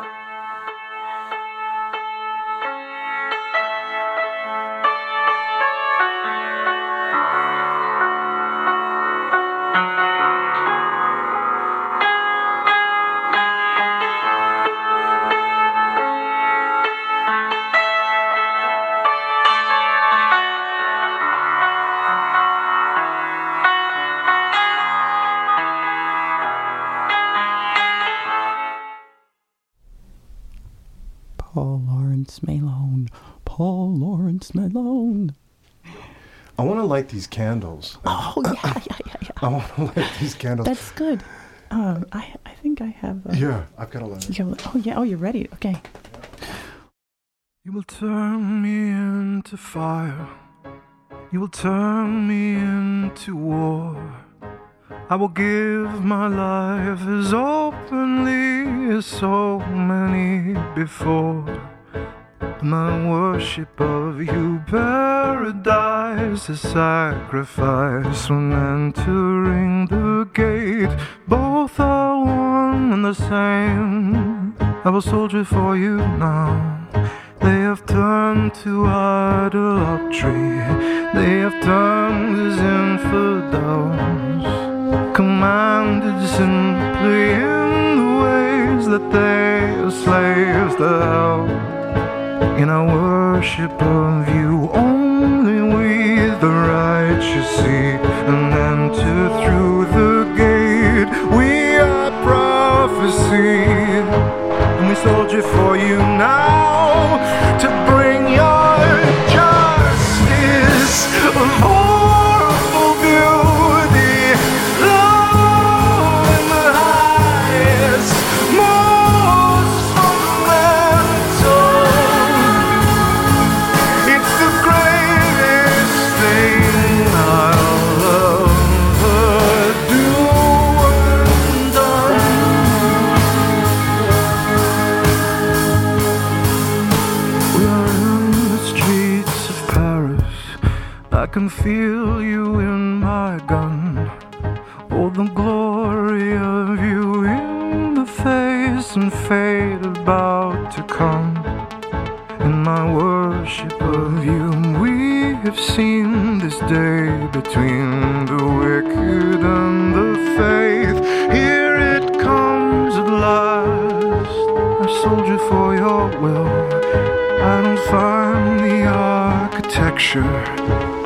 Bye. Paul Lawrence Malone. Paul Lawrence Malone. I want to light these candles. Oh yeah, yeah, yeah, yeah. I want to light these candles. That's good. Um, I I think I have. A, yeah, I've got a light. you have- oh yeah. Oh, you're ready. Okay. You will turn me into fire. You will turn me into war. I will give my life as openly as so many before. My worship of you, paradise, a sacrifice when entering the gate. Both are one and the same. I will soldier for you now. They have turned to idolatry. They have turned as infidels, commanded simply that they are slaves to hell. In our worship of you, only we the righteous see and enter through the gate. We are prophecy, and we soldier for you now to bring your justice can feel you in my gun. Oh, the glory of you in the face and fate about to come. In my worship of you, we have seen this day between the wicked and the faith. Here it comes at last. I soldier for your will. I don't find the architecture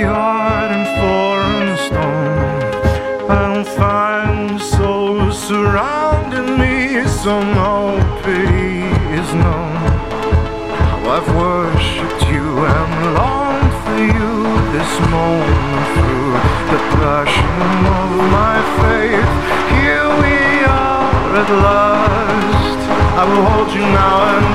the art in foreign stone. I don't find souls surrounding me, so no pity is known. How I've worshipped you and longed for you this moment through the passion of my faith. Here we are at last. I will hold you now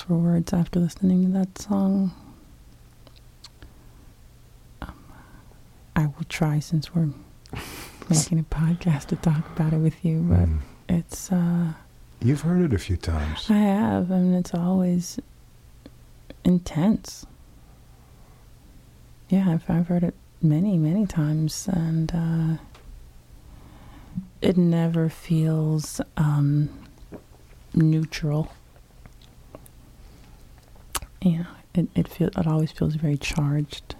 a at a loss for words after listening to that song. Um, I will try since we're making a podcast to talk about it with you, but Mm. it's uh You've heard it a few times. I have. I mean, it's always intense. Yeah, I've, I've heard it many, many times, and uh, it never feels um, neutral. You know, it it feel it always feels very charged.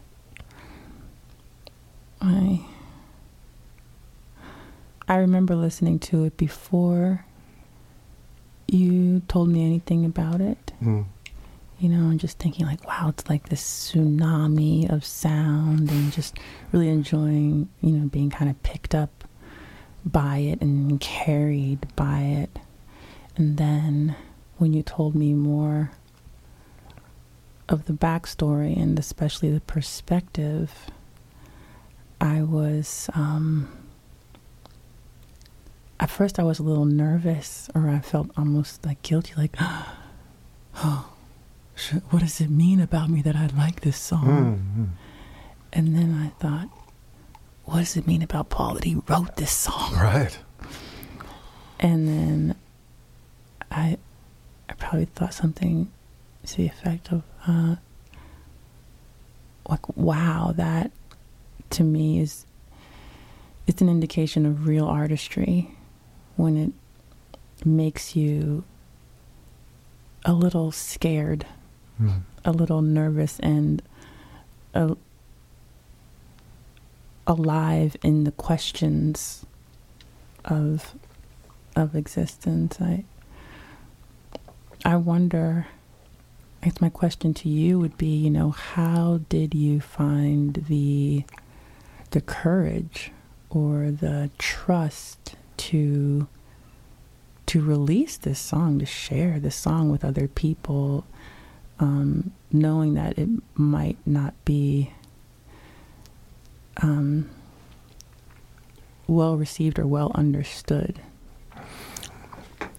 I I remember listening to it before you told me anything about it, Mm. you know, and just thinking like, wow, it's like this tsunami of sound and just really enjoying, you know, being kind of picked up by it and carried by it. And then when you told me more of the backstory and especially the perspective, I was um, at first I was a little nervous, or I felt almost like guilty, like, oh, what does it mean about me that I like this song? Mm, And then I thought, what does it mean about Paul that he wrote this song? Right. And then I, I probably thought something to the effect of, uh, like, wow, that to me is, it's an indication of real artistry when it makes you a little scared, Mm. a little nervous, and a, alive in the questions of of existence. I I wonder. I guess my question to you would be, you know, how did you find the the courage or the trust to to release this song, to share this song with other people, um, knowing that it might not be um, well received or well understood.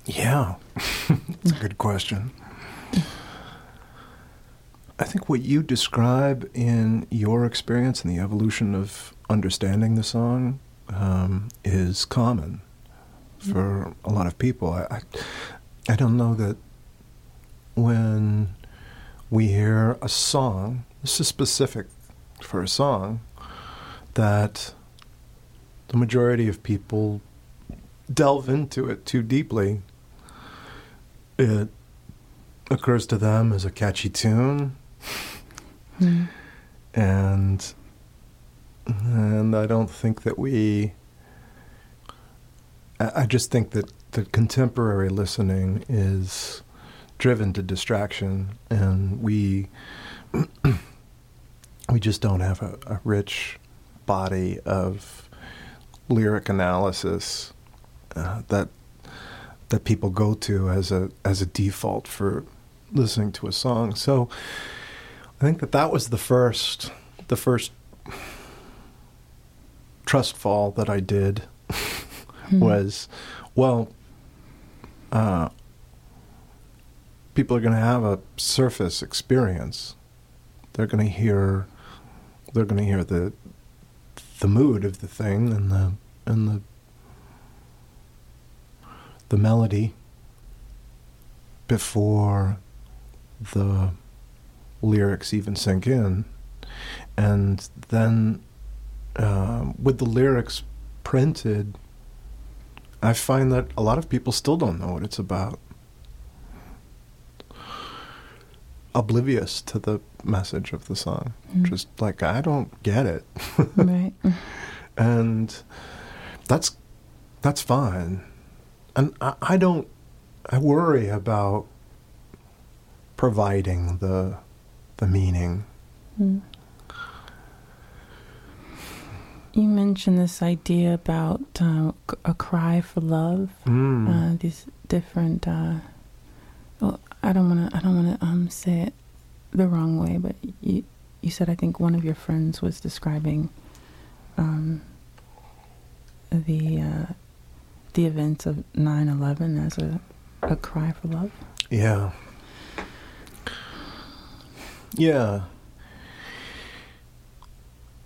Yeah, it's a good question. I think what you describe in your experience and the evolution of understanding the song um, is common for a lot of people. I, I, I don't know that when we hear a song, this is specific for a song, that the majority of people delve into it too deeply. It occurs to them as a catchy tune, Mm. and and I don't think that we. I just think that the contemporary listening is driven to distraction, and we we just don't have a, a rich body of lyric analysis uh, that that people go to as a as a default for listening to a song. So think that that was the first the first trust fall that I did Hmm. was well uh, people are going to have a surface experience they're going to hear they're going to hear the the mood of the thing and the and the the melody before the lyrics even sink in and then um, with the lyrics printed I find that a lot of people still don't know what it's about. Oblivious to the message of the song. Mm. Just like, I don't get it. right. and that's that's fine. And I, I don't I worry about providing the the meaning. Mm. You mentioned this idea about uh, a cry for love. Mm. Uh, these different. Uh, well, I don't want to. I don't want to um, say it the wrong way, but you you said I think one of your friends was describing um, the uh, the events of 9/11 as a a cry for love. Yeah. Yeah.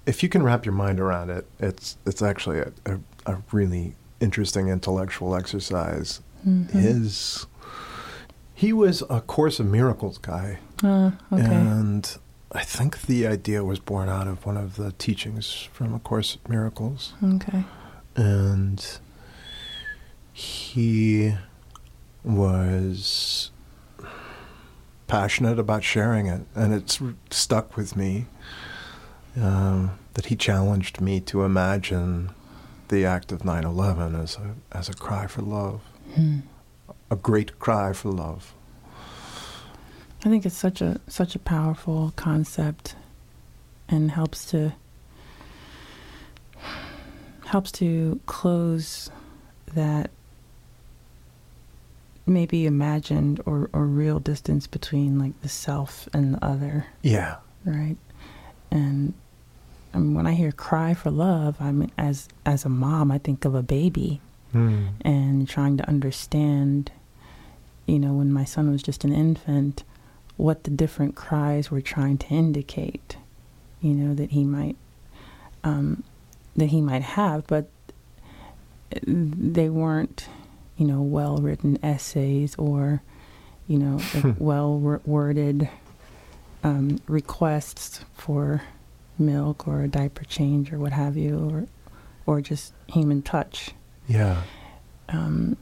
If you can wrap your mind around it, it's it's actually a, a, a really interesting intellectual exercise. Mhm. His he was a Course of Miracles guy, Uh, okay. and I think the idea was born out of one of the teachings from A Course of Miracles okay. and he was passionate about sharing it, and it's stuck with me um, that he challenged me to imagine the act of 9/11 as a as a cry for love, Hmm. a great cry for love. I think it's such a such a powerful concept and helps to helps to close that maybe imagined or, or real distance between like the self and the other, Yeah. right? And I mean, when I hear "cry for love," I mean, as as a mom, I think of a baby Mm. and trying to understand, you know, when my son was just an infant, what the different cries were trying to indicate, you know, that he might, um, that he might have, but they weren't, you know, well written essays or, you know, well worded um, requests for milk or a diaper change or what have you, or, or just human touch Yeah. um,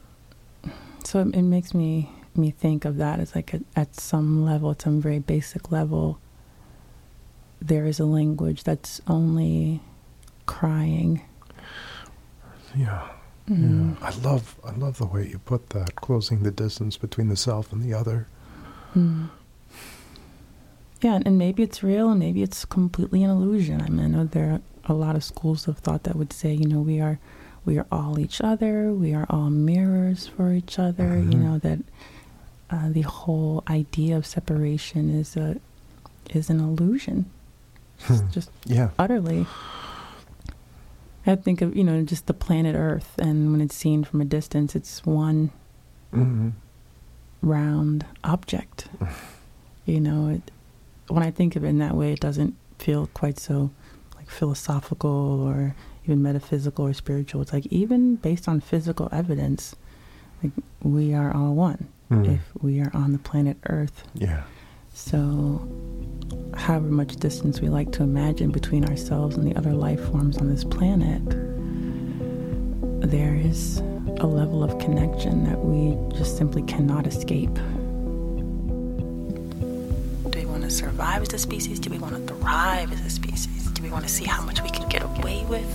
so it, it makes me me think of that as like a, at some level, at some very basic level, there is a language that's only crying. Yeah. Mm. Yeah. I love I love the way you put that, closing the distance between the self and the other. Mm. Yeah, and, maybe it's real, and maybe it's completely an illusion. I mean, I know there are a lot of schools of thought that would say, you know, we are we are all each other, we are all mirrors for each other. You Mhm. know that uh, the whole idea of separation is a is an illusion. It's Hmm. just Yeah. utterly. I think of you know just the planet Earth, and when it's seen from a distance, it's one hmm round object. you know, it, when I think of it in that way, it doesn't feel quite so like philosophical or even metaphysical or spiritual. It's like even based on physical evidence, like we are all one Mm. if we are on the planet Earth. Yeah. So, however much distance we like to imagine between ourselves and the other life forms on this planet, there is a level of connection that we just simply cannot escape. Do we want to survive as a species? Do we want to thrive as a species? Do we want to see how much we can get away with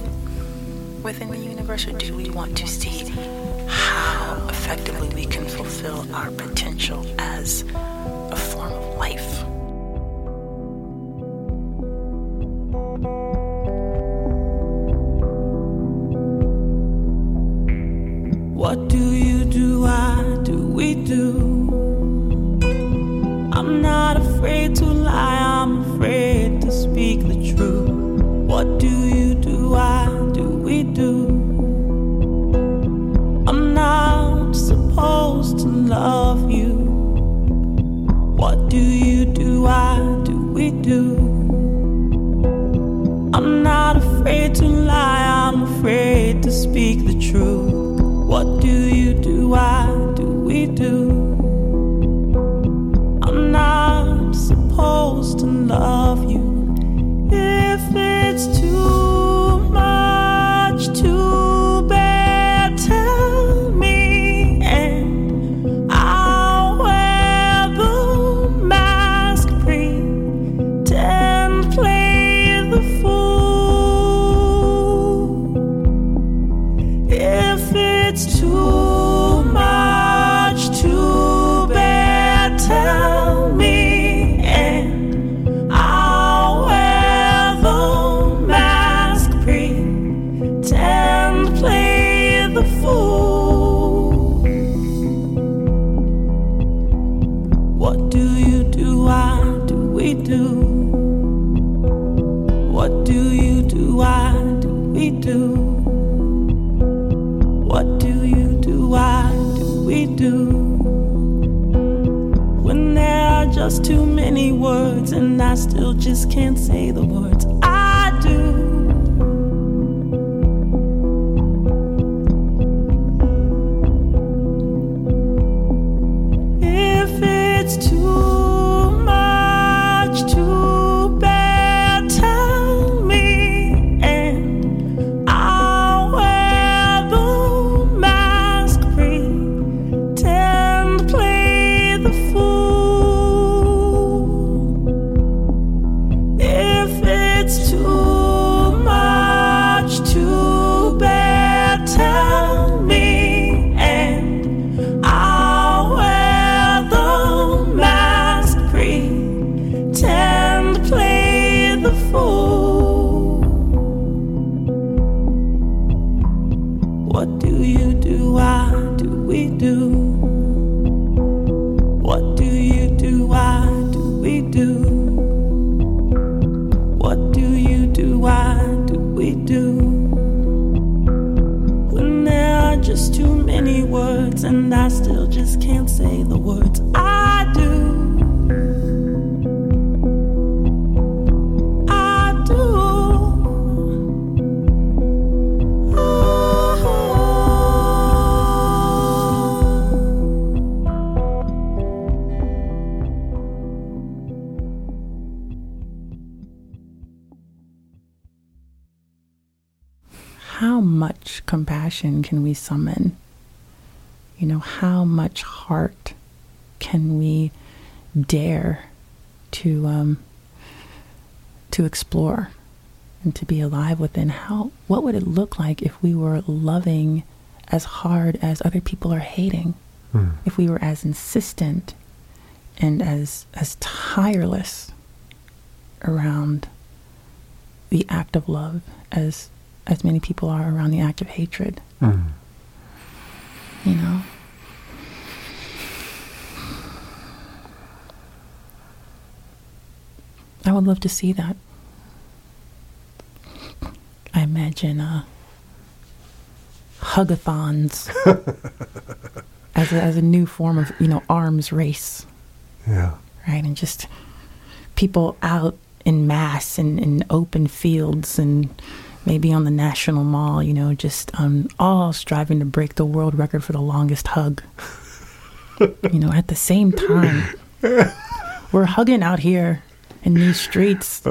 within the universe? Or do we want to see how effectively we can fulfill our potential as a form of life? Do? I'm not afraid to lie, I'm afraid to speak the truth. What do you do? I do we do? I'm not supposed to love you. What do you do? I do we do? Do? I'm not supposed to love you. Do? What do you do? I do we do? What do you do? I do we do? When there are just too many words and I still just can't say the words to compassion can we summon? You know, how much heart can we dare to um, to explore and to be alive within? How what would it look like if we were loving as hard as other people are hating? Hmm. If we were as insistent and as as tireless around the act of love as as many people are around the act of hatred. Hmm. You know? I would love to see that. I imagine uh, hugathons as a, as a new form of you know arms race, Yeah. right? And just people out in mass and in open fields and maybe on the National Mall, you know, just um, all striving to break the world record for the longest hug. you know, at the same time, we're hugging out here in these streets,